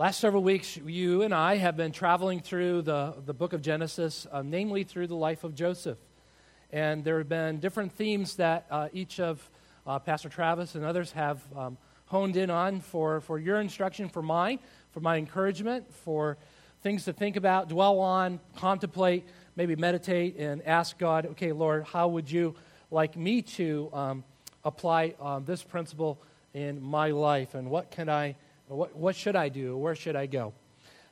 Last several weeks, you and I have been traveling through the, the book of Genesis, uh, namely through the life of Joseph. And there have been different themes that uh, each of uh, Pastor Travis and others have um, honed in on for, for your instruction, for mine, for my encouragement, for things to think about, dwell on, contemplate, maybe meditate, and ask God, okay, Lord, how would you like me to um, apply um, this principle in my life? And what can I what, what should I do? Where should I go?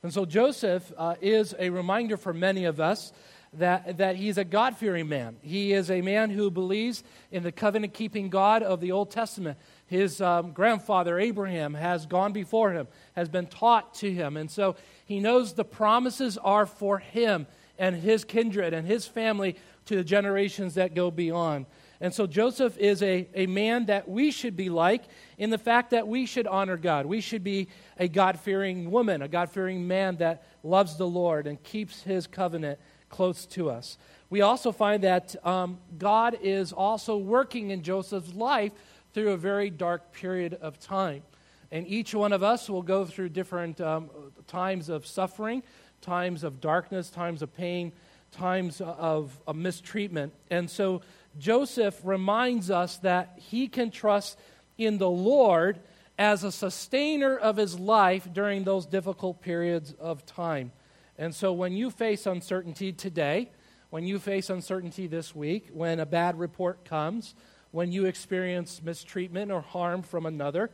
And so Joseph uh, is a reminder for many of us that, that he's a God fearing man. He is a man who believes in the covenant keeping God of the Old Testament. His um, grandfather, Abraham, has gone before him, has been taught to him. And so he knows the promises are for him and his kindred and his family to the generations that go beyond. And so Joseph is a, a man that we should be like in the fact that we should honor God. We should be a God fearing woman, a God fearing man that loves the Lord and keeps his covenant close to us. We also find that um, God is also working in Joseph's life through a very dark period of time. And each one of us will go through different um, times of suffering, times of darkness, times of pain, times of, of mistreatment. And so Joseph reminds us that he can trust in the Lord as a sustainer of his life during those difficult periods of time. And so when you face uncertainty today, when you face uncertainty this week, when a bad report comes, when you experience mistreatment or harm from another,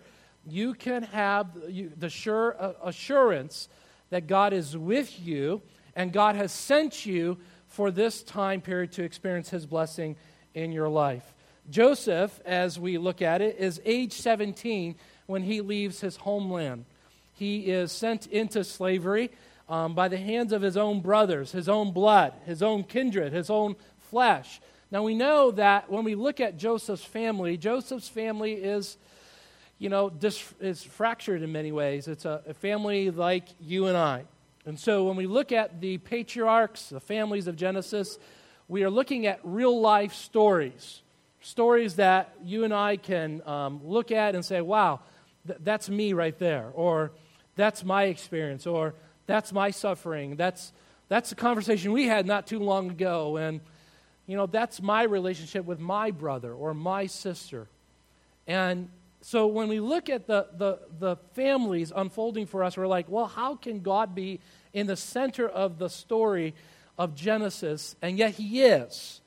you can have the sure uh, assurance that God is with you and God has sent you for this time period to experience his blessing in your life. Joseph, as we look at it, is age 17 when he leaves his homeland. He is sent into slavery um, by the hands of his own brothers, his own blood, his own kindred, his own flesh. Now we know that when we look at Joseph's family, Joseph's family is, you know, dis- is fractured in many ways. It's a, a family like you and I. And so when we look at the patriarchs, the families of Genesis, we are looking at real life stories. Stories that you and I can um, look at and say, wow, th- that's me right there. Or that's my experience. Or that's my suffering. That's, that's a conversation we had not too long ago. And, you know, that's my relationship with my brother or my sister. And so when we look at the, the, the families unfolding for us, we're like, well, how can God be in the center of the story of Genesis, and yet he is.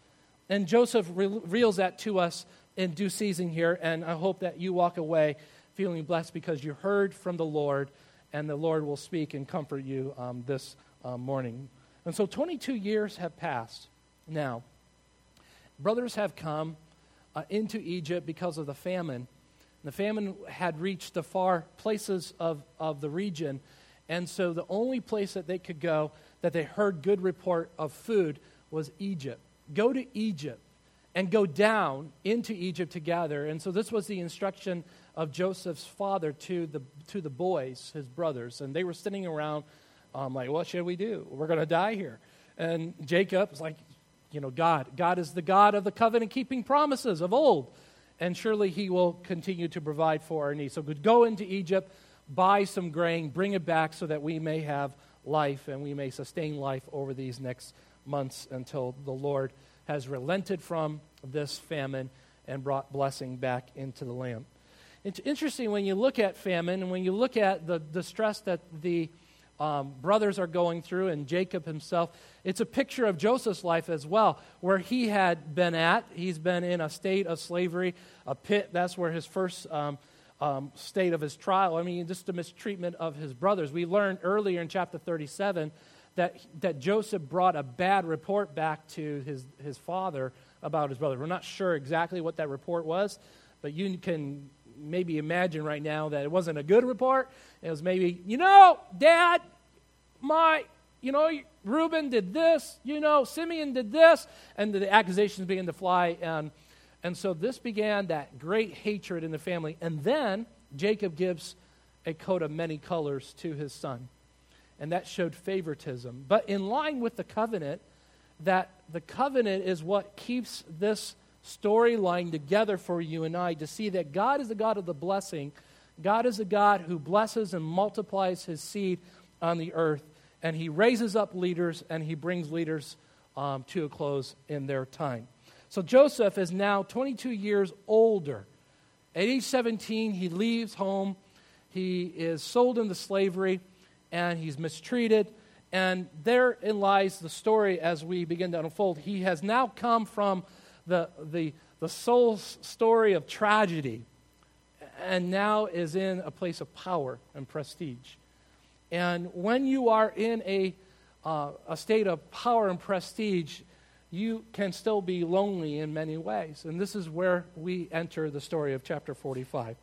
And Joseph re- reveals that to us in due season here, and I hope that you walk away feeling blessed because you heard from the Lord, and the Lord will speak and comfort you um, this uh, morning. And so 22 years have passed now. Brothers have come uh, into Egypt because of the famine. The famine had reached the far places of, of the region, and so the only place that they could go that they heard good report of food was Egypt. Go to Egypt and go down into Egypt together. And so this was the instruction of Joseph's father to the, to the boys, his brothers. And they were sitting around, um, like, what should we do? We're going to die here. And Jacob was like, you know, God. God is the God of the covenant keeping promises of old. And surely he will continue to provide for our needs. So go into Egypt, buy some grain, bring it back so that we may have life and we may sustain life over these next months until the Lord has relented from this famine and brought blessing back into the land. It's interesting when you look at famine and when you look at the distress that the um, brothers are going through and Jacob himself, it's a picture of Joseph's life as well, where he had been at. He's been in a state of slavery, a pit. That's where his first um, um, state of his trial. I mean, just the mistreatment of his brothers. We learned earlier in chapter 37 that, that Joseph brought a bad report back to his, his father about his brother. We're not sure exactly what that report was, but you can maybe imagine right now that it wasn't a good report. It was maybe, you know, Dad, my, you know, Reuben did this, you know, Simeon did this, and the accusations began to fly. And and so this began that great hatred in the family. And then Jacob gives a coat of many colors to his son. And that showed favoritism. But in line with the covenant, that the covenant is what keeps this storyline together for you and I to see that God is the God of the blessing. God is a God who blesses and multiplies his seed on the earth, and he raises up leaders and he brings leaders um, to a close in their time. So Joseph is now 22 years older. At age 17, he leaves home. He is sold into slavery and he's mistreated. And therein lies the story as we begin to unfold. He has now come from the, the, the soul story of tragedy and now is in a place of power and prestige. And when you are in a, uh, a state of power and prestige, you can still be lonely in many ways. And this is where we enter the story of chapter 45.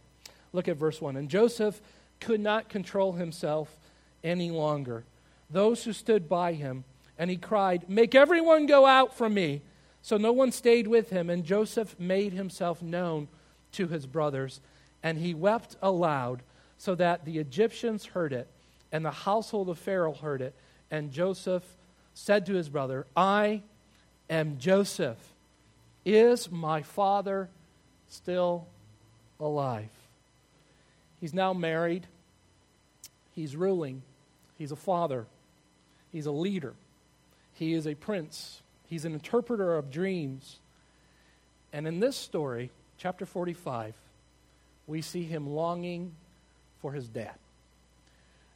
Look at verse 1. And Joseph could not control himself any longer. Those who stood by him, and he cried, Make everyone go out from me. So no one stayed with him, and Joseph made himself known to his brothers, and he wept aloud, so that the Egyptians heard it, and the household of Pharaoh heard it. And Joseph said to his brother, I am Joseph. Is my father still alive? He's now married. He's ruling. He's a father. He's a leader. He is a prince. He's an interpreter of dreams. And in this story, chapter 45, we see him longing for his dad.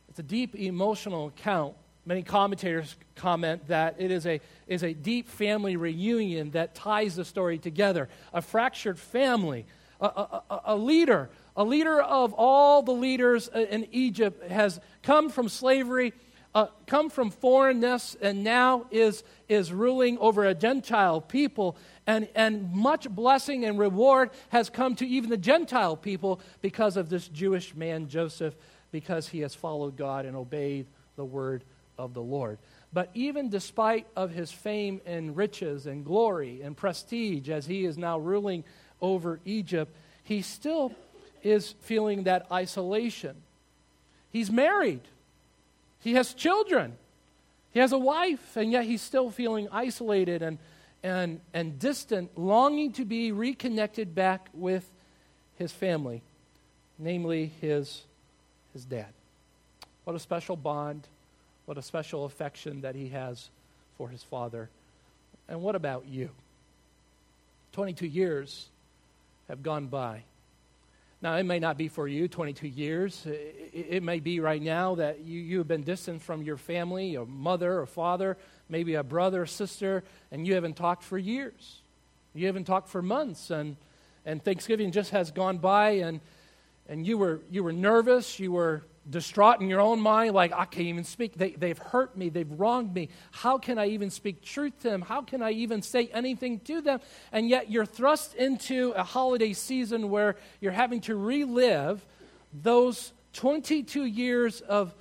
It's a deep emotional account Many commentators comment that it is a, is a deep family reunion that ties the story together. A fractured family, a, a, a, leader, a leader of all the leaders in Egypt has come from slavery, uh, come from foreignness, and now is, is ruling over a Gentile people. And, and much blessing and reward has come to even the Gentile people because of this Jewish man, Joseph, because he has followed God and obeyed the word of the Lord. But even despite of his fame and riches and glory and prestige as he is now ruling over Egypt, he still is feeling that isolation. He's married. He has children. He has a wife, and yet he's still feeling isolated and, and, and distant, longing to be reconnected back with his family, namely his, his dad. What a special bond what a special affection that he has for his father. And what about you? 22 years have gone by. Now, it may not be for you 22 years. It, may be right now that you, you have been distant from your family, your mother or father, maybe a brother or sister, and you haven't talked for years. You haven't talked for months, and, and Thanksgiving just has gone by, and, and you, were, you were nervous, you were distraught in your own mind, like, I can't even speak. They, they've hurt me. They've wronged me. How can I even speak truth to them? How can I even say anything to them? And yet you're thrust into a holiday season where you're having to relive those 22 years of,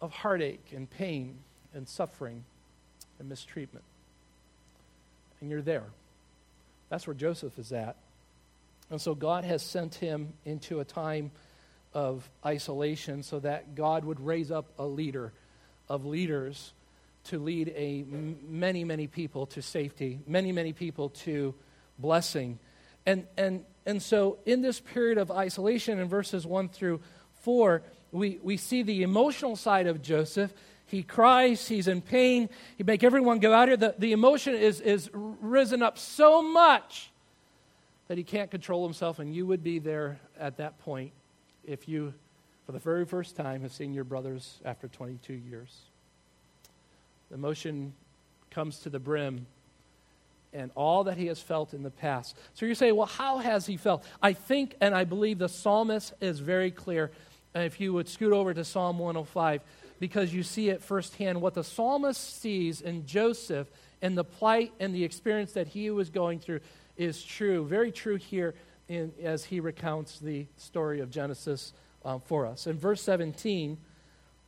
of heartache and pain and suffering and mistreatment. And you're there. That's where Joseph is at. And so God has sent him into a time of isolation so that God would raise up a leader of leaders to lead a many many people to safety many many people to blessing. And and and so in this period of isolation in verses 1 through 4 we we see the emotional side of Joseph. He cries he's in pain he make everyone go out here. The, the emotion is is risen up so much that he can't control himself and you would be there at that point if you, for the very first time, have seen your brothers after 22 years. The emotion comes to the brim and all that he has felt in the past. So you say, well, how has he felt? I think and I believe the psalmist is very clear. Uh, if you would scoot over to Psalm 105, because you see it firsthand what the psalmist sees in Joseph and the plight and the experience that he was going through is true, very true here in, as he recounts the story of Genesis um, for us. In verse 17,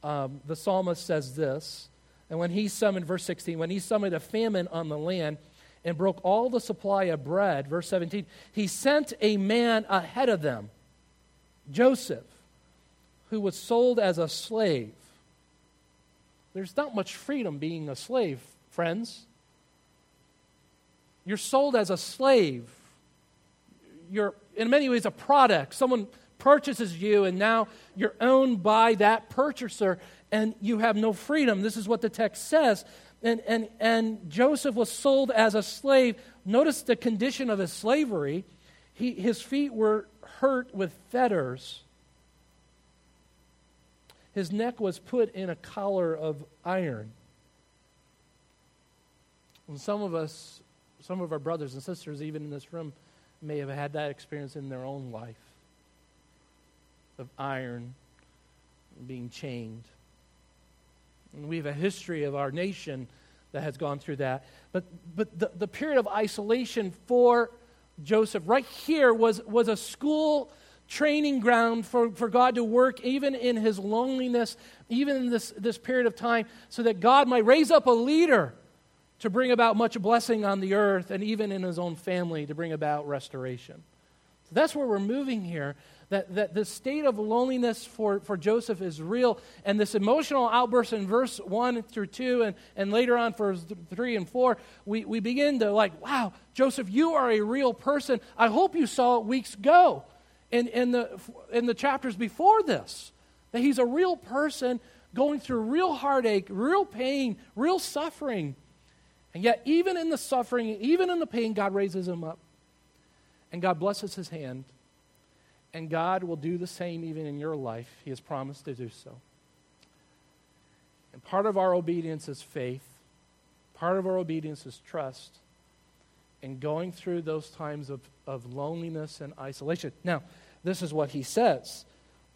um, the psalmist says this, and when he summoned, verse 16, when he summoned a famine on the land and broke all the supply of bread, verse 17, he sent a man ahead of them, Joseph, who was sold as a slave. There's not much freedom being a slave, friends. You're sold as a slave you're in many ways a product. Someone purchases you, and now you're owned by that purchaser, and you have no freedom. This is what the text says. And, and, and Joseph was sold as a slave. Notice the condition of his slavery. He, his feet were hurt with fetters. His neck was put in a collar of iron. And some of us, some of our brothers and sisters, even in this room, may have had that experience in their own life of iron being chained. And we have a history of our nation that has gone through that. But, but the, the period of isolation for Joseph right here was, was a school training ground for, for God to work even in his loneliness, even in this, this period of time, so that God might raise up a leader to bring about much blessing on the earth and even in his own family to bring about restoration. So that's where we're moving here. That, that the state of loneliness for, for Joseph is real. And this emotional outburst in verse 1 through 2, and, and later on, verse 3 and 4, we, we begin to like, wow, Joseph, you are a real person. I hope you saw it weeks ago in, in, the, in the chapters before this. That he's a real person going through real heartache, real pain, real suffering. And yet, even in the suffering, even in the pain, God raises him up. And God blesses his hand. And God will do the same even in your life. He has promised to do so. And part of our obedience is faith, part of our obedience is trust. And going through those times of, of loneliness and isolation. Now, this is what he says.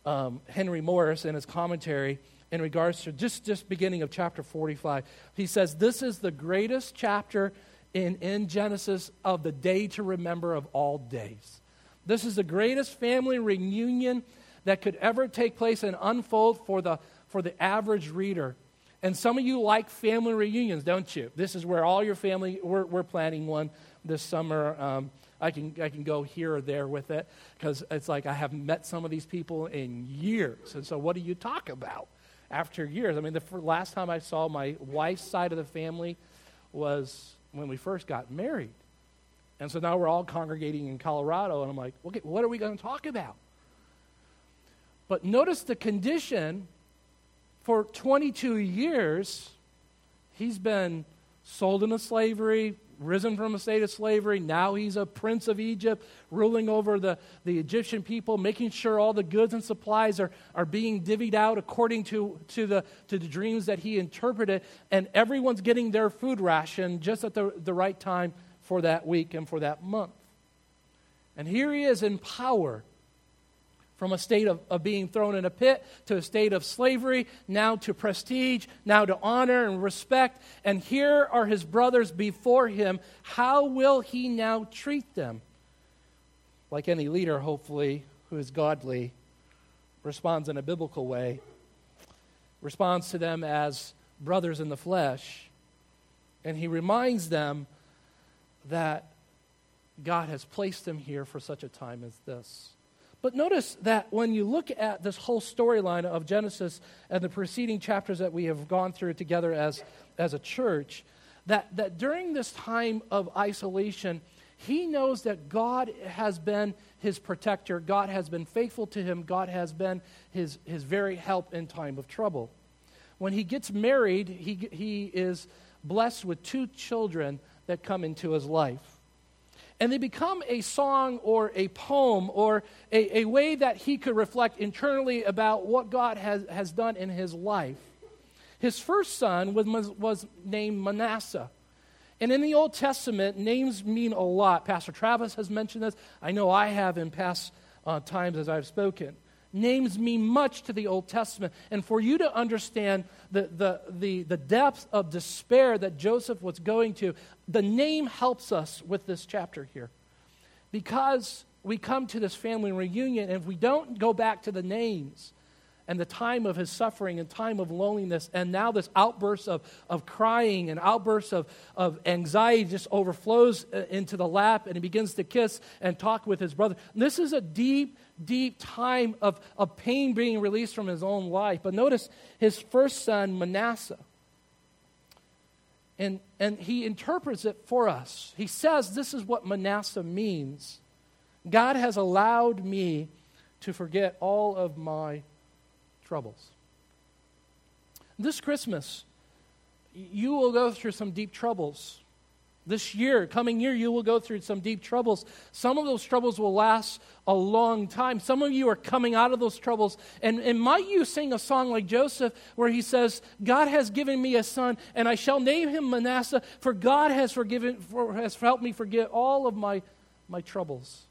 Um, Henry Morris, in his commentary, in regards to just, just beginning of chapter 45. He says, This is the greatest chapter in, in Genesis of the day to remember of all days. This is the greatest family reunion that could ever take place and unfold for the, for the average reader. And some of you like family reunions, don't you? This is where all your family, we're, we're planning one this summer. Um, I, can, I can go here or there with it because it's like I haven't met some of these people in years. And so, what do you talk about? After years. I mean, the last time I saw my wife's side of the family was when we first got married. And so now we're all congregating in Colorado, and I'm like, okay, what are we going to talk about? But notice the condition for 22 years, he's been sold into slavery, risen from a state of slavery. Now he's a prince of Egypt, ruling over the, the Egyptian people, making sure all the goods and supplies are, are being divvied out according to, to, the, to the dreams that he interpreted. And everyone's getting their food ration just at the, the right time for that week and for that month. And here he is in power from a state of, of being thrown in a pit to a state of slavery, now to prestige, now to honor and respect. And here are his brothers before him. How will he now treat them? Like any leader, hopefully, who is godly, responds in a biblical way, responds to them as brothers in the flesh. And he reminds them that God has placed them here for such a time as this. But notice that when you look at this whole storyline of Genesis and the preceding chapters that we have gone through together as, as a church, that, that during this time of isolation, he knows that God has been his protector, God has been faithful to him, God has been his, his very help in time of trouble. When he gets married, he, he is blessed with two children that come into his life and they become a song or a poem or a, a way that he could reflect internally about what God has, has done in his life. His first son was, was named Manasseh. And in the Old Testament, names mean a lot. Pastor Travis has mentioned this. I know I have in past uh, times as I've spoken. Names mean much to the Old Testament. And for you to understand the, the, the, the depth of despair that Joseph was going to, the name helps us with this chapter here. Because we come to this family reunion, and if we don't go back to the names, and the time of his suffering and time of loneliness, and now this outburst of, of crying and outburst of, of anxiety just overflows uh, into the lap, and he begins to kiss and talk with his brother. This is a deep, deep time of, of pain being released from his own life. But notice his first son, Manasseh. And, and he interprets it for us. He says, This is what Manasseh means God has allowed me to forget all of my troubles. This Christmas, you will go through some deep troubles. This year, coming year, you will go through some deep troubles. Some of those troubles will last a long time. Some of you are coming out of those troubles. And, and might you sing a song like Joseph, where he says, God has given me a son, and I shall name him Manasseh, for God has, forgiven, for, has helped me forget all of my, my troubles.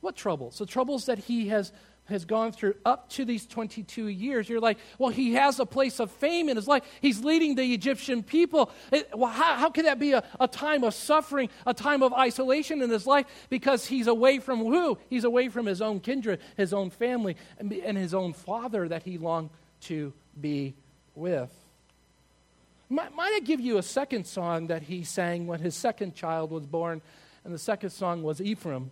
What troubles? The troubles that he has has gone through up to these 22 years, you're like, well, he has a place of fame in his life. He's leading the Egyptian people. It, well, how, how can that be a, a time of suffering, a time of isolation in his life? Because he's away from who? He's away from his own kindred, his own family, and, and his own father that he longed to be with. Might, might I give you a second song that he sang when his second child was born? And the second song was Ephraim.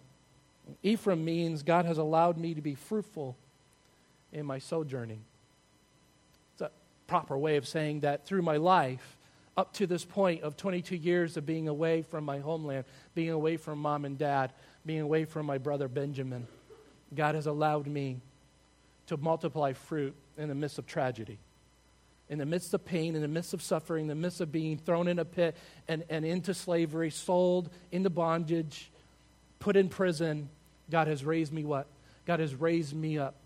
Ephraim means God has allowed me to be fruitful in my sojourning. It's a proper way of saying that through my life, up to this point of 22 years of being away from my homeland, being away from mom and dad, being away from my brother Benjamin, God has allowed me to multiply fruit in the midst of tragedy, in the midst of pain, in the midst of suffering, in the midst of being thrown in a pit and, and into slavery, sold into bondage, put in prison, God has raised me what? God has raised me up.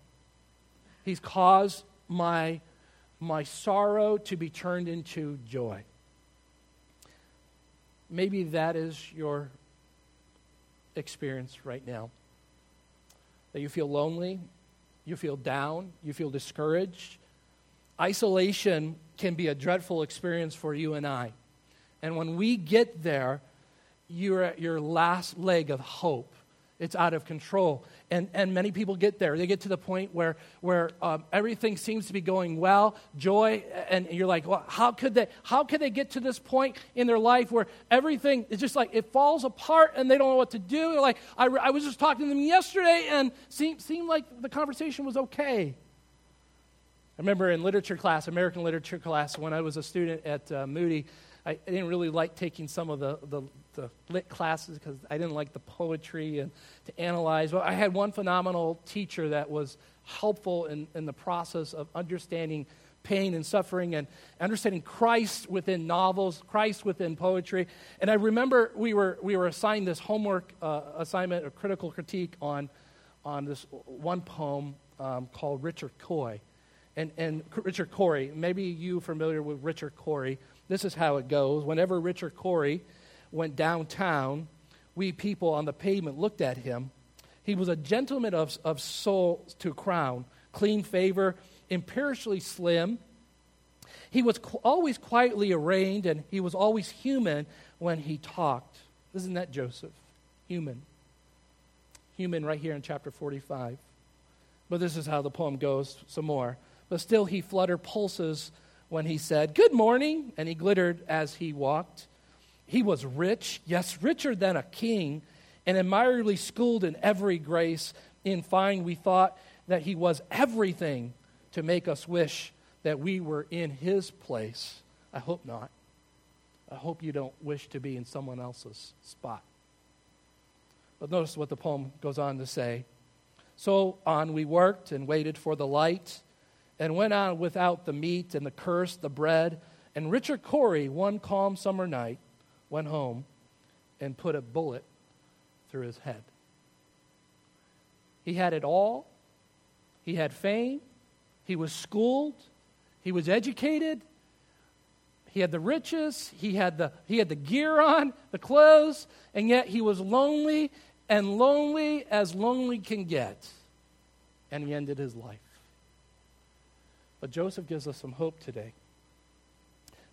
He's caused my, my sorrow to be turned into joy. Maybe that is your experience right now. That you feel lonely, you feel down, you feel discouraged. Isolation can be a dreadful experience for you and I. And when we get there, you're at your last leg of hope. It's out of control. And, and many people get there. They get to the point where, where um, everything seems to be going well, joy, and you're like, well, how could, they, how could they get to this point in their life where everything is just like, it falls apart and they don't know what to do? They're like, I, I was just talking to them yesterday and seemed, seemed like the conversation was okay. I remember in literature class, American literature class, when I was a student at uh, Moody, I, I didn't really like taking some of the, the the lit classes because I didn't like the poetry and to analyze. But I had one phenomenal teacher that was helpful in, in the process of understanding pain and suffering and understanding Christ within novels, Christ within poetry. And I remember we were, we were assigned this homework uh, assignment, a critical critique on, on this one poem um, called Richard Cory. And, and Richard Cory, maybe you familiar with Richard Cory. This is how it goes. Whenever Richard Cory went downtown, we people on the pavement looked at him. He was a gentleman of, of soul to crown, clean favor, imperishly slim. He was qu- always quietly arraigned, and he was always human when he talked. Isn't that Joseph? Human. Human right here in chapter 45. But this is how the poem goes some more. But still, he fluttered pulses when he said, Good morning, and he glittered as he walked. He was rich, yes, richer than a king, and admirably schooled in every grace. In fine, we thought that he was everything to make us wish that we were in his place. I hope not. I hope you don't wish to be in someone else's spot. But notice what the poem goes on to say. So on we worked and waited for the light, and went on without the meat and the curse, the bread. And Richard Cory, one calm summer night, went home and put a bullet through his head. He had it all. He had fame. He was schooled. He was educated. He had the riches. He had the, he had the gear on, the clothes, and yet he was lonely and lonely as lonely can get. And he ended his life. But Joseph gives us some hope today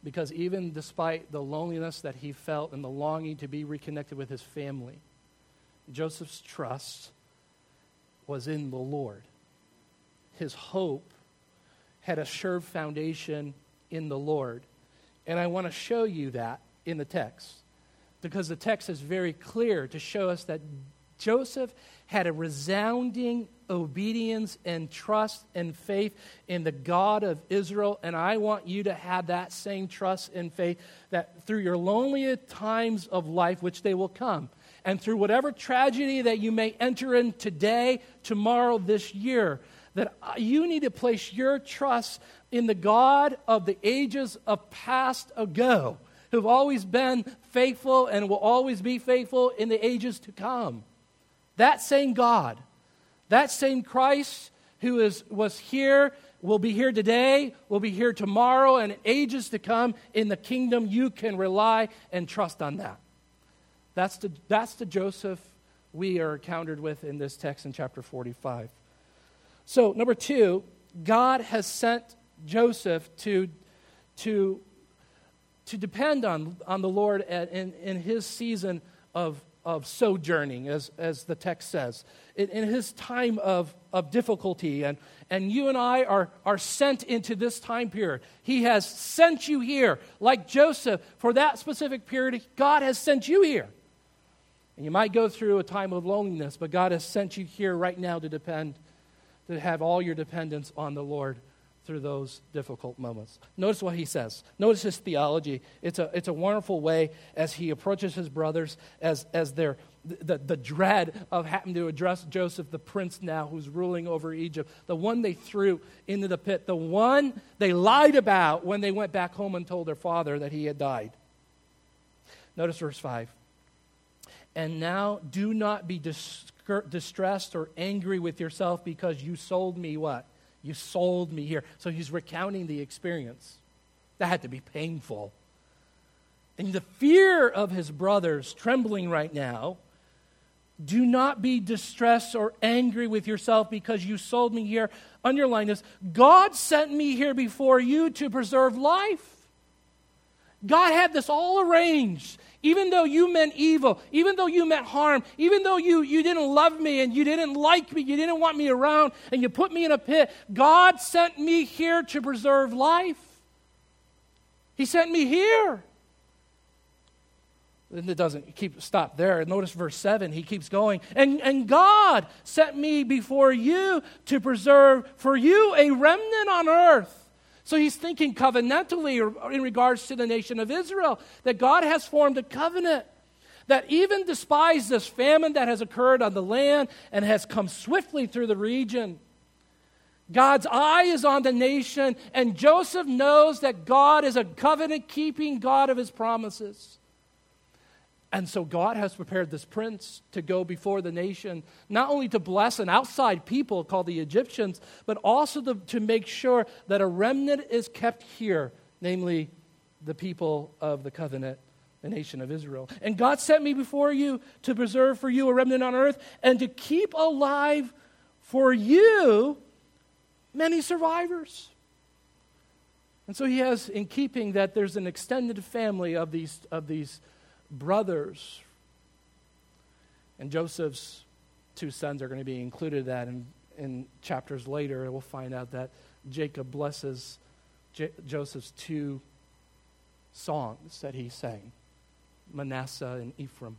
because even despite the loneliness that he felt and the longing to be reconnected with his family, Joseph's trust was in the Lord. His hope had a sure foundation in the Lord. And I want to show you that in the text because the text is very clear to show us that Joseph had a resounding obedience and trust and faith in the God of Israel. And I want you to have that same trust and faith that through your loneliest times of life, which they will come, And through whatever tragedy that you may enter in today, tomorrow, this year, that you need to place your trust in the God of the ages of past ago, who've always been faithful and will always be faithful in the ages to come. That same God, that same Christ who is, was here, will be here today, will be here tomorrow, and ages to come in the kingdom, you can rely and trust on that. That's the, that's the Joseph we are encountered with in this text in chapter 45. So, number two, God has sent Joseph to, to, to depend on, on the Lord in, in his season of, of sojourning, as, as the text says, in, in his time of, of difficulty. And, and you and I are, are sent into this time period. He has sent you here, like Joseph, for that specific period. God has sent you here. And you might go through a time of loneliness, but God has sent you here right now to depend, to have all your dependence on the Lord through those difficult moments. Notice what he says. Notice his theology. It's a, it's a wonderful way as he approaches his brothers, as, as their, the, the dread of having to address Joseph, the prince now who's ruling over Egypt, the one they threw into the pit, the one they lied about when they went back home and told their father that he had died. Notice verse 5. And now do not be dis- distressed or angry with yourself because you sold me what? You sold me here. So he's recounting the experience. That had to be painful. And the fear of his brothers trembling right now, do not be distressed or angry with yourself because you sold me here. Underline this God sent me here before you to preserve life. God had this all arranged. Even though you meant evil, even though you meant harm, even though you, you didn't love me and you didn't like me, you didn't want me around, and you put me in a pit, God sent me here to preserve life. He sent me here. And it doesn't keep stop there. Notice verse 7. He keeps going. And, and God sent me before you to preserve for you a remnant on earth so he's thinking covenantally in regards to the nation of Israel, that God has formed a covenant. That even despite this famine that has occurred on the land and has come swiftly through the region, God's eye is on the nation, and Joseph knows that God is a covenant keeping God of his promises. And so God has prepared this prince to go before the nation, not only to bless an outside people called the Egyptians, but also to, to make sure that a remnant is kept here, namely the people of the covenant, the nation of Israel. And God sent me before you to preserve for you a remnant on earth and to keep alive for you many survivors. And so he has in keeping that there's an extended family of these, of these brothers. And Joseph's two sons are going to be included that in, in chapters later. We'll find out that Jacob blesses J- Joseph's two songs that he sang Manasseh and Ephraim.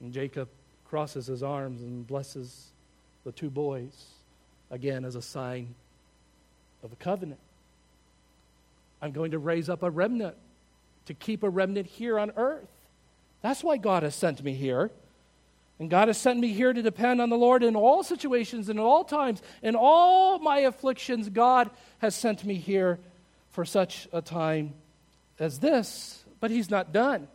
And Jacob crosses his arms and blesses the two boys, again, as a sign of a covenant. I'm going to raise up a remnant to keep a remnant here on earth. That's why God has sent me here. And God has sent me here to depend on the Lord in all situations, in all times, in all my afflictions. God has sent me here for such a time as this. But He's not done.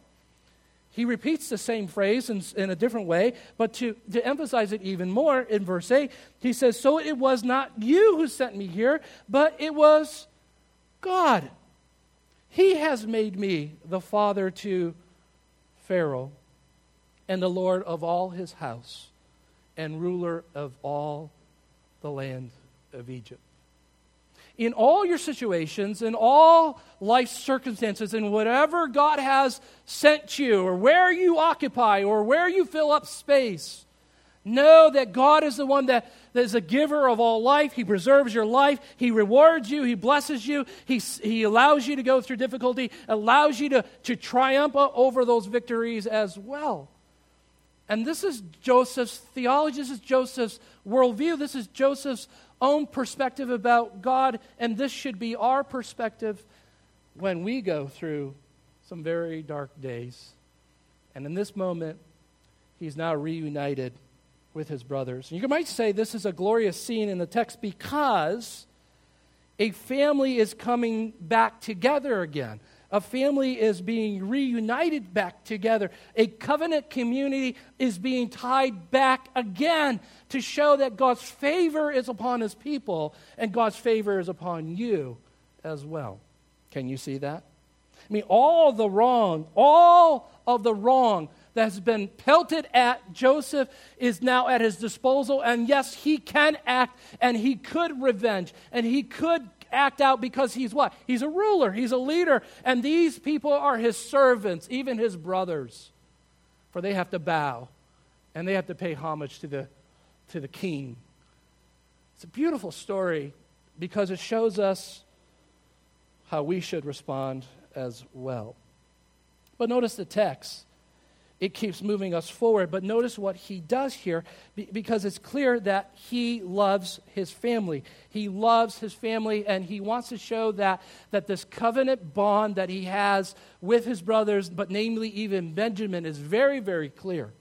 He repeats the same phrase in, in a different way, but to, to emphasize it even more, in verse 8, he says, So it was not you who sent me here, but it was God he has made me the father to Pharaoh and the Lord of all his house and ruler of all the land of Egypt. In all your situations, in all life circumstances, in whatever God has sent you, or where you occupy, or where you fill up space, Know that God is the one that, that is a giver of all life. He preserves your life. He rewards you. He blesses you. He, he allows you to go through difficulty, allows you to, to triumph over those victories as well. And this is Joseph's theology. This is Joseph's worldview. This is Joseph's own perspective about God. And this should be our perspective when we go through some very dark days And in this moment, he's now reunited with his brothers. You might say this is a glorious scene in the text because a family is coming back together again. A family is being reunited back together. A covenant community is being tied back again to show that God's favor is upon his people and God's favor is upon you as well. Can you see that? I mean, all the wrong, all of the wrong that has been pelted at Joseph is now at his disposal. And yes, he can act and he could revenge and he could act out because he's what? He's a ruler, he's a leader. And these people are his servants, even his brothers. For they have to bow and they have to pay homage to the, to the king. It's a beautiful story because it shows us how we should respond as well. But notice the text it keeps moving us forward. But notice what he does here because it's clear that he loves his family. He loves his family and he wants to show that, that this covenant bond that he has with his brothers, but namely even Benjamin, is very, very clear.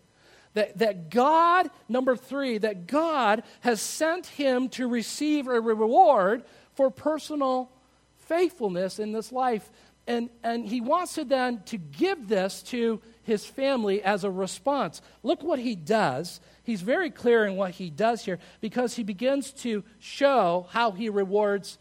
That, that God, number three, that God has sent him to receive a reward for personal faithfulness in this life. And, and he wants to then to give this to his family as a response. Look what he does. He's very clear in what he does here because he begins to show how he rewards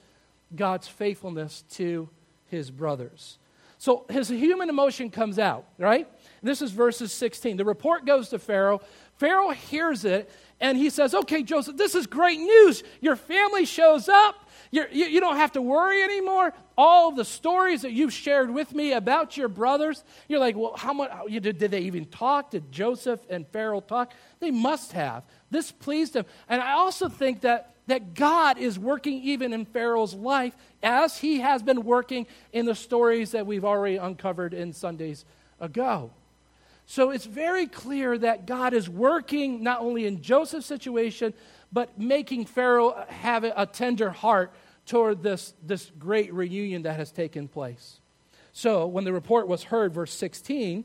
God's faithfulness to his brothers. So his human emotion comes out, right? This is verses 16. The report goes to Pharaoh. Pharaoh hears it and he says, Okay, Joseph, this is great news. Your family shows up. You, you don't have to worry anymore. All the stories that you've shared with me about your brothers, you're like, well, how much did, did they even talk? Did Joseph and Pharaoh talk? They must have. This pleased him. And I also think that, that God is working even in Pharaoh's life as he has been working in the stories that we've already uncovered in Sundays ago. So it's very clear that God is working not only in Joseph's situation, but making Pharaoh have a tender heart toward this, this great reunion that has taken place. So, when the report was heard, verse 16,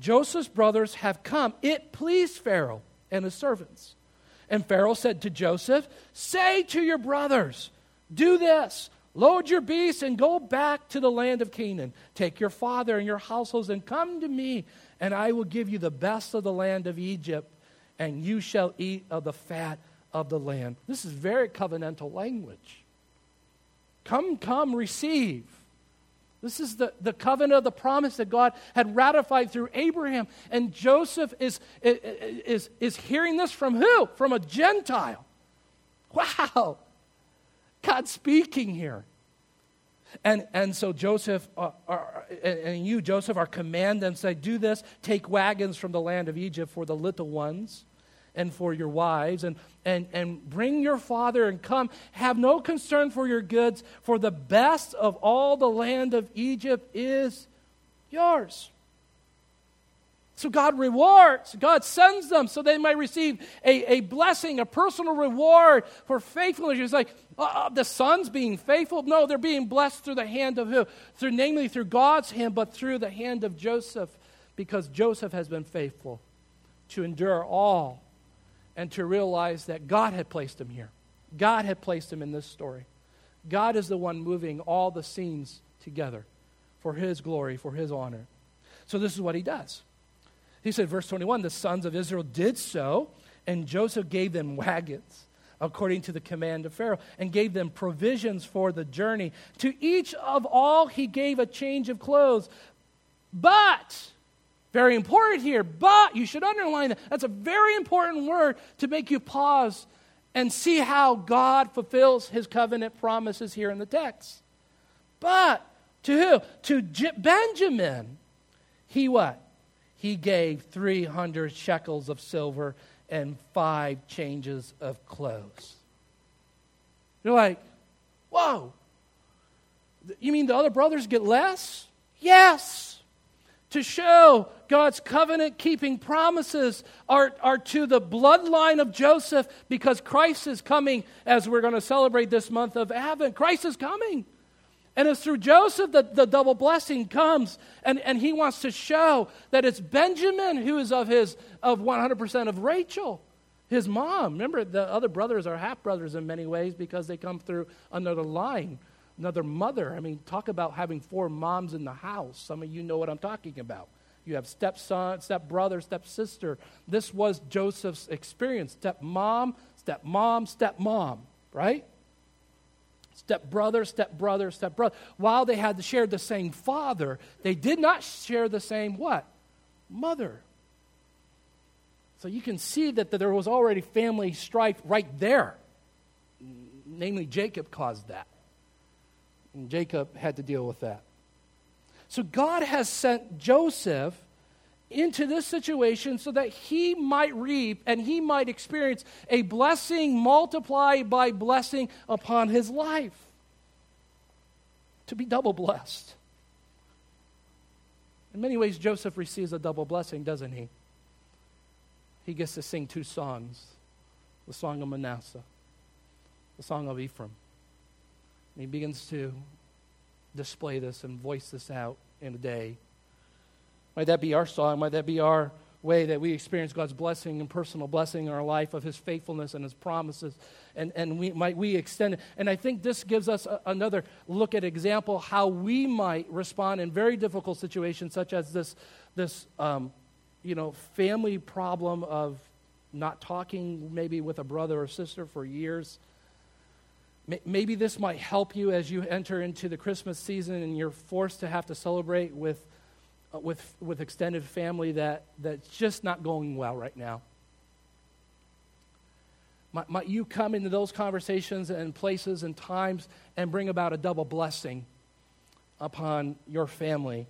Joseph's brothers have come. It pleased Pharaoh and his servants. And Pharaoh said to Joseph, Say to your brothers, do this. Load your beasts and go back to the land of Canaan. Take your father and your households and come to me, and I will give you the best of the land of Egypt, and you shall eat of the fat of the land. This is very covenantal language. Come, come, receive. This is the, the covenant of the promise that God had ratified through Abraham. And Joseph is, is, is hearing this from who? From a Gentile. Wow. God speaking here. And, and so Joseph, uh, are, and you, Joseph, are commanded and say, Do this, take wagons from the land of Egypt for the little ones and for your wives, and, and, and bring your father and come. Have no concern for your goods, for the best of all the land of Egypt is yours. So God rewards, God sends them so they might receive a, a blessing, a personal reward for faithfulness. It's like uh, uh, the sons being faithful. No, they're being blessed through the hand of who? Through namely through God's hand, but through the hand of Joseph, because Joseph has been faithful to endure all and to realize that God had placed him here. God had placed him in this story. God is the one moving all the scenes together for his glory, for his honor. So this is what he does. He said, verse 21 the sons of Israel did so, and Joseph gave them wagons according to the command of Pharaoh, and gave them provisions for the journey. To each of all he gave a change of clothes. But, very important here, but, you should underline that. That's a very important word to make you pause and see how God fulfills his covenant promises here in the text. But, to who? To J- Benjamin, he what? He gave 300 shekels of silver and five changes of clothes. You're like, whoa. You mean the other brothers get less? Yes. To show God's covenant keeping promises are, are to the bloodline of Joseph because Christ is coming as we're going to celebrate this month of Advent. Christ is coming. And it's through Joseph that the double blessing comes. And, and he wants to show that it's Benjamin who is of his of 100% of Rachel, his mom. Remember, the other brothers are half brothers in many ways because they come through another line, another mother. I mean, talk about having four moms in the house. Some of you know what I'm talking about. You have stepson, stepbrother, stepsister. This was Joseph's experience. Stepmom, stepmom, stepmom, right? Stepbrother, stepbrother, stepbrother. While they had shared the same father, they did not share the same what? Mother. So you can see that there was already family strife right there. Namely, Jacob caused that. And Jacob had to deal with that. So God has sent Joseph into this situation so that he might reap and he might experience a blessing multiplied by blessing upon his life. To be double blessed. In many ways, Joseph receives a double blessing, doesn't he? He gets to sing two songs the song of Manasseh, the song of Ephraim. And he begins to display this and voice this out in a day. Might that be our song? Might that be our way that we experience God's blessing and personal blessing in our life of His faithfulness and His promises? And, and we, might we extend it? And I think this gives us a, another look at example how we might respond in very difficult situations, such as this, this um, you know, family problem of not talking maybe with a brother or sister for years Maybe this might help you as you enter into the Christmas season and you're forced to have to celebrate with, Uh, with, with extended family that, that's just not going well right now. Might, might you come into those conversations and places and times and bring about a double blessing upon your family?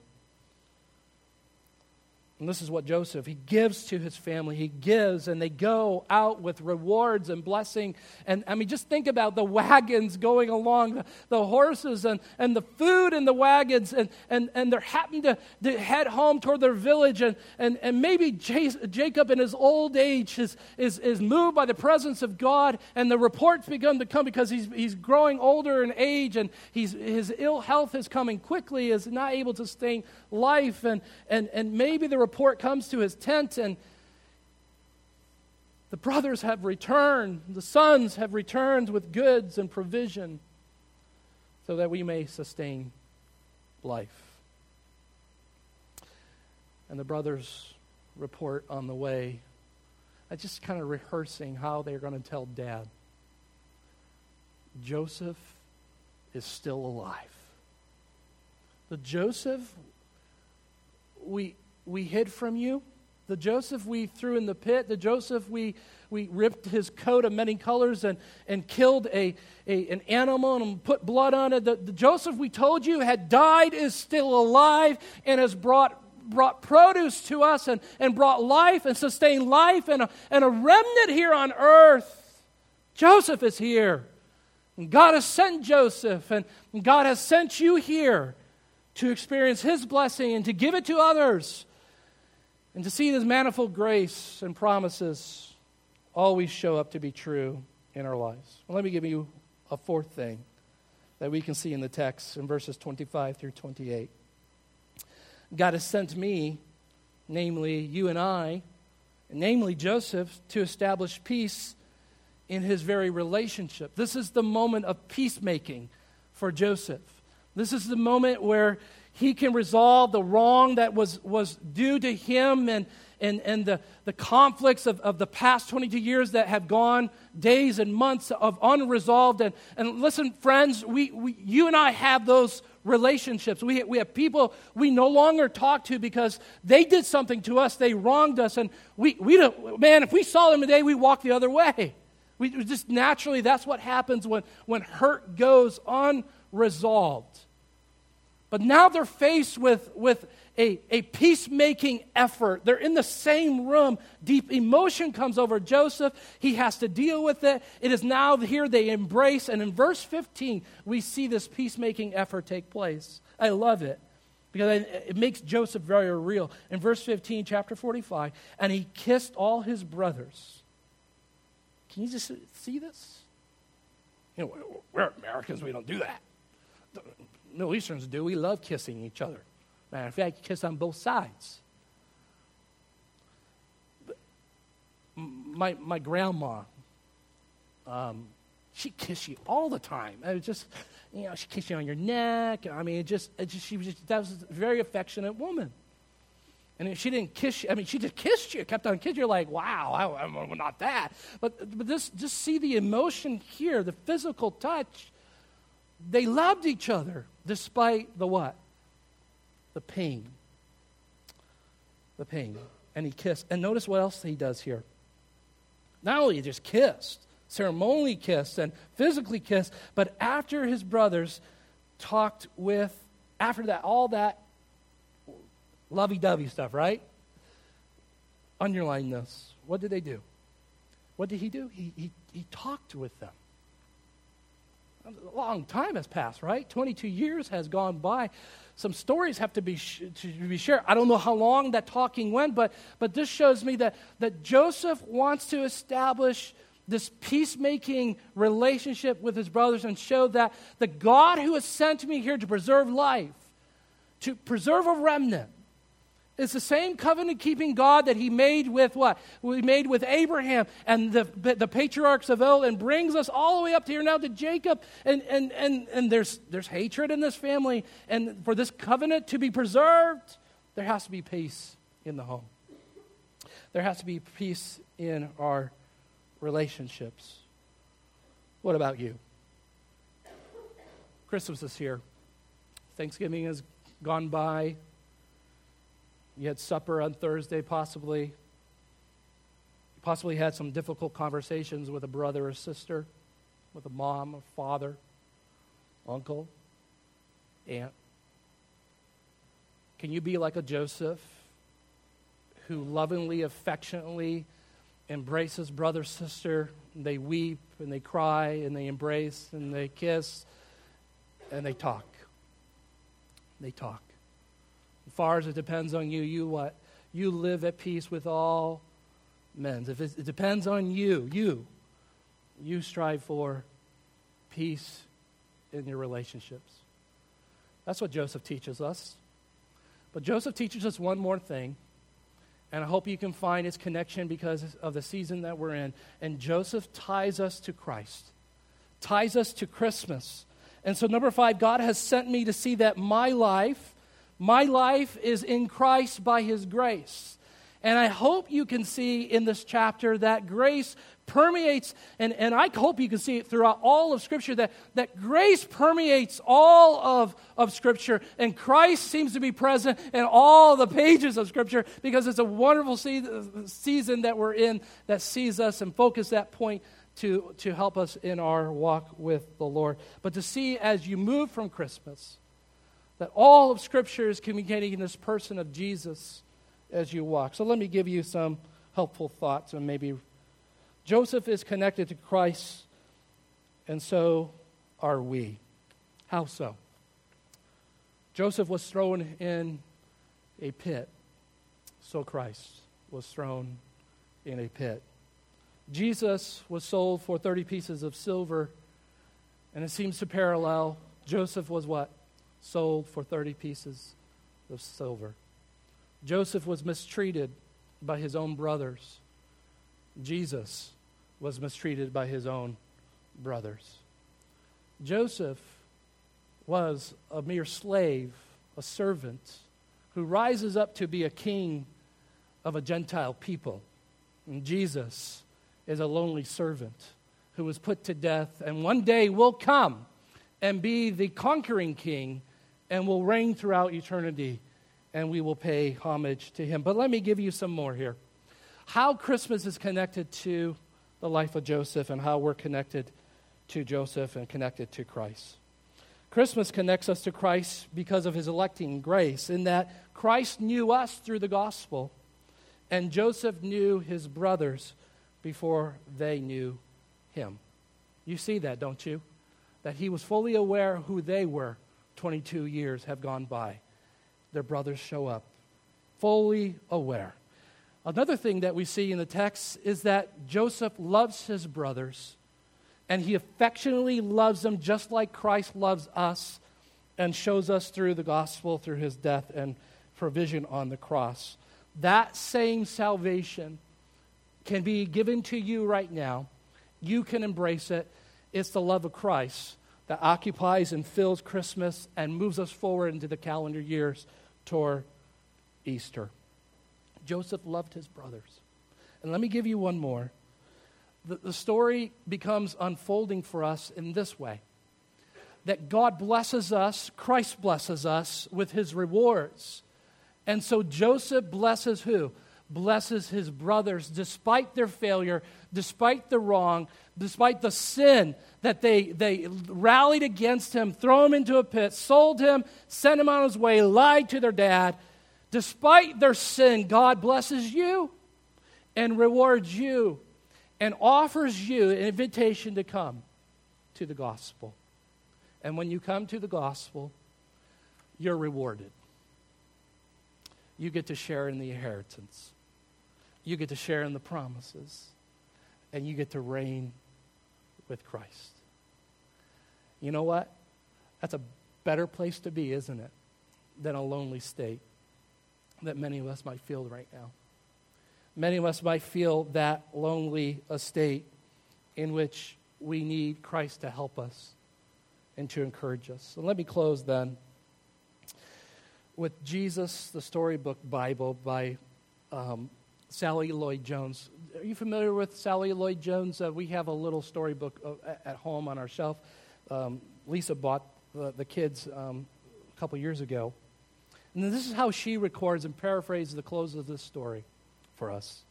And this is what Joseph, he gives to his family. He gives, and they go out with rewards and blessing. And I mean, just think about the wagons going along, the, the horses and, and the food in the wagons, and, and, and they're happening to, to head home toward their village. And, and, and maybe Jacob, in his old age, is, is, is moved by the presence of God, and the reports begin to come because he's, he's growing older in age, and he's, his ill health is coming quickly, is not able to sustain life. And, and, and maybe the report comes to his tent and the brothers have returned, the sons have returned with goods and provision so that we may sustain life. And the brothers report on the way. I just kind of rehearsing how they're going to tell dad. Joseph is still alive. The Joseph we, we hid from you, the Joseph we threw in the pit, the Joseph we, we ripped his coat of many colors and, and killed a, a, an animal and put blood on it, the, the Joseph we told you had died is still alive and has brought brought produce to us and, and brought life and sustained life and a, and a remnant here on earth. Joseph is here. And God has sent Joseph, and God has sent you here to experience His blessing and to give it to others, and to see His manifold grace and promises always show up to be true in our lives. Well, let me give you a fourth thing that we can see in the text in verses 25 through 28. God has sent me, namely you and I, namely Joseph, to establish peace in his very relationship. This is the moment of peacemaking for Joseph. This is the moment where he can resolve the wrong that was, was due to him and, and, and the, the conflicts of, of the past 22 years that have gone days and months of unresolved. And, and listen, friends, we, we, you and I have those relationships. We, we have people we no longer talk to because they did something to us, they wronged us, and we, we don't, man, if we saw them today, we walk the other way. We just naturally, that's what happens when, when hurt goes unresolved resolved. But now they're faced with, with a, a peacemaking effort. They're in the same room. Deep emotion comes over Joseph. He has to deal with it. It is now here they embrace. And in verse 15, we see this peacemaking effort take place. I love it because it makes Joseph very real. In verse 15, chapter 45, and he kissed all his brothers. Can you just see this? You know, we're Americans, we don't do that Middle Easterns do. We love kissing each other. Matter of fact, kiss on both sides. My, my grandma, um, she kissed you all the time. It was just, you know, she kissed you on your neck. I mean, it just, it just she was just, that was a very affectionate woman. And if she didn't kiss you, I mean, she just kissed you, kept on kissing you. Like, wow, I, am not that. But, but this, just see the emotion here, the physical touch. They loved each other despite the what? The pain. The pain. And he kissed. And notice what else he does here. Not only just kissed, ceremonially kissed and physically kissed, but after his brothers talked with, after that, all that lovey dovey stuff, right? Underline this. What did they do? What did he do? He, he, he talked with them. A long time has passed, right? 22 years has gone by. Some stories have to be, sh- to be shared. I don't know how long that talking went, but, but this shows me that, that Joseph wants to establish this peacemaking relationship with his brothers and show that the God who has sent me here to preserve life, to preserve a remnant, it's the same covenant keeping God that he made with what? We made with Abraham and the, the patriarchs of old and brings us all the way up to here now to Jacob. And, and, and, and there's, there's hatred in this family. And for this covenant to be preserved, there has to be peace in the home. There has to be peace in our relationships. What about you? Christmas is here. Thanksgiving has gone by. You had supper on Thursday, possibly. You possibly had some difficult conversations with a brother or sister, with a mom, a father, uncle, aunt. Can you be like a Joseph who lovingly, affectionately embraces brother, sister? They weep and they cry and they embrace and they kiss and they talk. They talk. Far as it depends on you, you what? You live at peace with all men. If it depends on you, you, you strive for peace in your relationships. That's what Joseph teaches us. But Joseph teaches us one more thing, and I hope you can find its connection because of the season that we're in. And Joseph ties us to Christ, ties us to Christmas. And so, number five, God has sent me to see that my life my life is in Christ by His grace. And I hope you can see in this chapter that grace permeates, and, and I hope you can see it throughout all of Scripture, that, that grace permeates all of, of Scripture, and Christ seems to be present in all the pages of Scripture because it's a wonderful se- season that we're in that sees us and focus that point to, to help us in our walk with the Lord. But to see as you move from Christmas, that all of Scripture is communicating in this person of Jesus as you walk. So let me give you some helpful thoughts and maybe Joseph is connected to Christ, and so are we. How so? Joseph was thrown in a pit, so Christ was thrown in a pit. Jesus was sold for 30 pieces of silver, and it seems to parallel. Joseph was what? Sold for 30 pieces of silver. Joseph was mistreated by his own brothers. Jesus was mistreated by his own brothers. Joseph was a mere slave, a servant, who rises up to be a king of a Gentile people. And Jesus is a lonely servant who was put to death and one day will come and be the conquering king and will reign throughout eternity, and we will pay homage to him. But let me give you some more here. How Christmas is connected to the life of Joseph and how we're connected to Joseph and connected to Christ. Christmas connects us to Christ because of his electing grace, in that Christ knew us through the gospel, and Joseph knew his brothers before they knew him. You see that, don't you? That he was fully aware who they were 22 years have gone by. Their brothers show up, fully aware. Another thing that we see in the text is that Joseph loves his brothers, and he affectionately loves them just like Christ loves us and shows us through the gospel, through his death and provision on the cross. That same salvation can be given to you right now. You can embrace it. It's the love of Christ that occupies and fills Christmas and moves us forward into the calendar years toward Easter. Joseph loved his brothers. And let me give you one more. The, the story becomes unfolding for us in this way that God blesses us, Christ blesses us with his rewards. And so Joseph blesses who? Blesses his brothers despite their failure, despite the wrong, despite the sin that they, they rallied against him, throw him into a pit, sold him, sent him on his way, lied to their dad. Despite their sin, God blesses you and rewards you and offers you an invitation to come to the gospel. And when you come to the gospel, you're rewarded. You get to share in the inheritance, you get to share in the promises, and you get to reign with Christ. You know what? That's a better place to be, isn't it? Than a lonely state that many of us might feel right now. Many of us might feel that lonely state in which we need Christ to help us and to encourage us. So let me close then with Jesus, the Storybook Bible by um, Sally Lloyd Jones. Are you familiar with Sally Lloyd Jones? Uh, we have a little storybook uh, at home on our shelf. Um, Lisa bought the, the kids um, a couple years ago. And this is how she records and paraphrases the close of this story for us.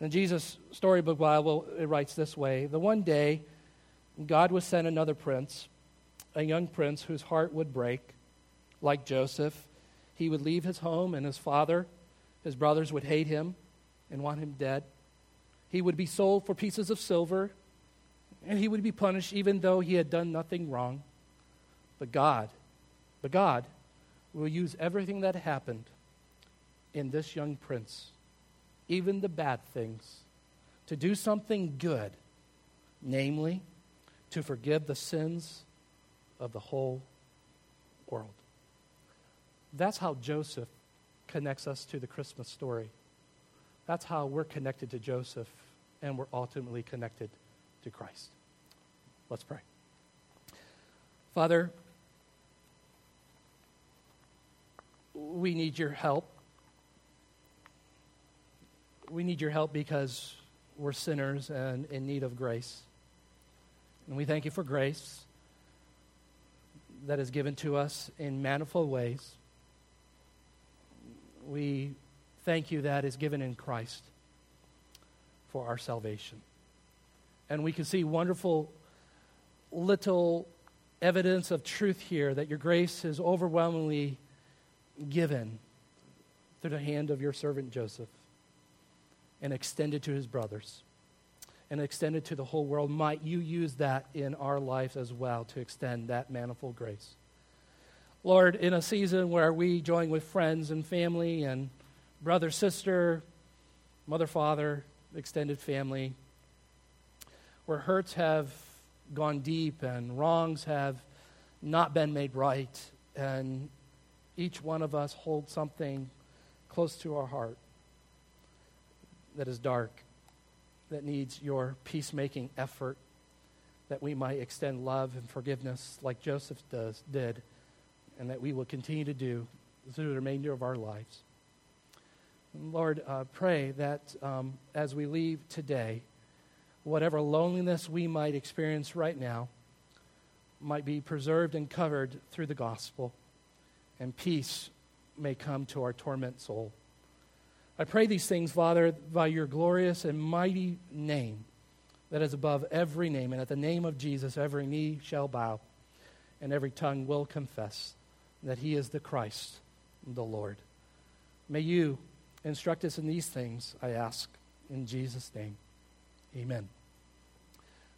In Jesus' storybook Bible, it writes this way The one day, God would send another prince a young prince whose heart would break, like Joseph. He would leave his home and his father, his brothers would hate him and want him dead. He would be sold for pieces of silver, and he would be punished even though he had done nothing wrong. But God, but God will use everything that happened in this young prince, even the bad things, to do something good, namely, to forgive the sins of the whole world. That's how Joseph connects us to the Christmas story. That's how we're connected to Joseph, and we're ultimately connected to Christ. Let's pray. Father, we need your help. We need your help because we're sinners and in need of grace. And we thank you for grace that is given to us in manifold ways. We thank you that is given in Christ for our salvation. And we can see wonderful little evidence of truth here that your grace is overwhelmingly given through the hand of your servant Joseph and extended to his brothers and extended to the whole world, might you use that in our lives as well to extend that manifold grace. Lord, in a season where we join with friends and family and brother, sister, mother, father, extended family, where hurts have gone deep and wrongs have not been made right, and each one of us holds something close to our heart that is dark that needs your peacemaking effort, that we might extend love and forgiveness like Joseph does, did, and that we will continue to do through the remainder of our lives. Lord, uh, pray that um, as we leave today, whatever loneliness we might experience right now might be preserved and covered through the gospel, and peace may come to our torment soul. I pray these things, Father, by your glorious and mighty name that is above every name. And at the name of Jesus, every knee shall bow and every tongue will confess that he is the Christ, the Lord. May you instruct us in these things, I ask, in Jesus' name. Amen.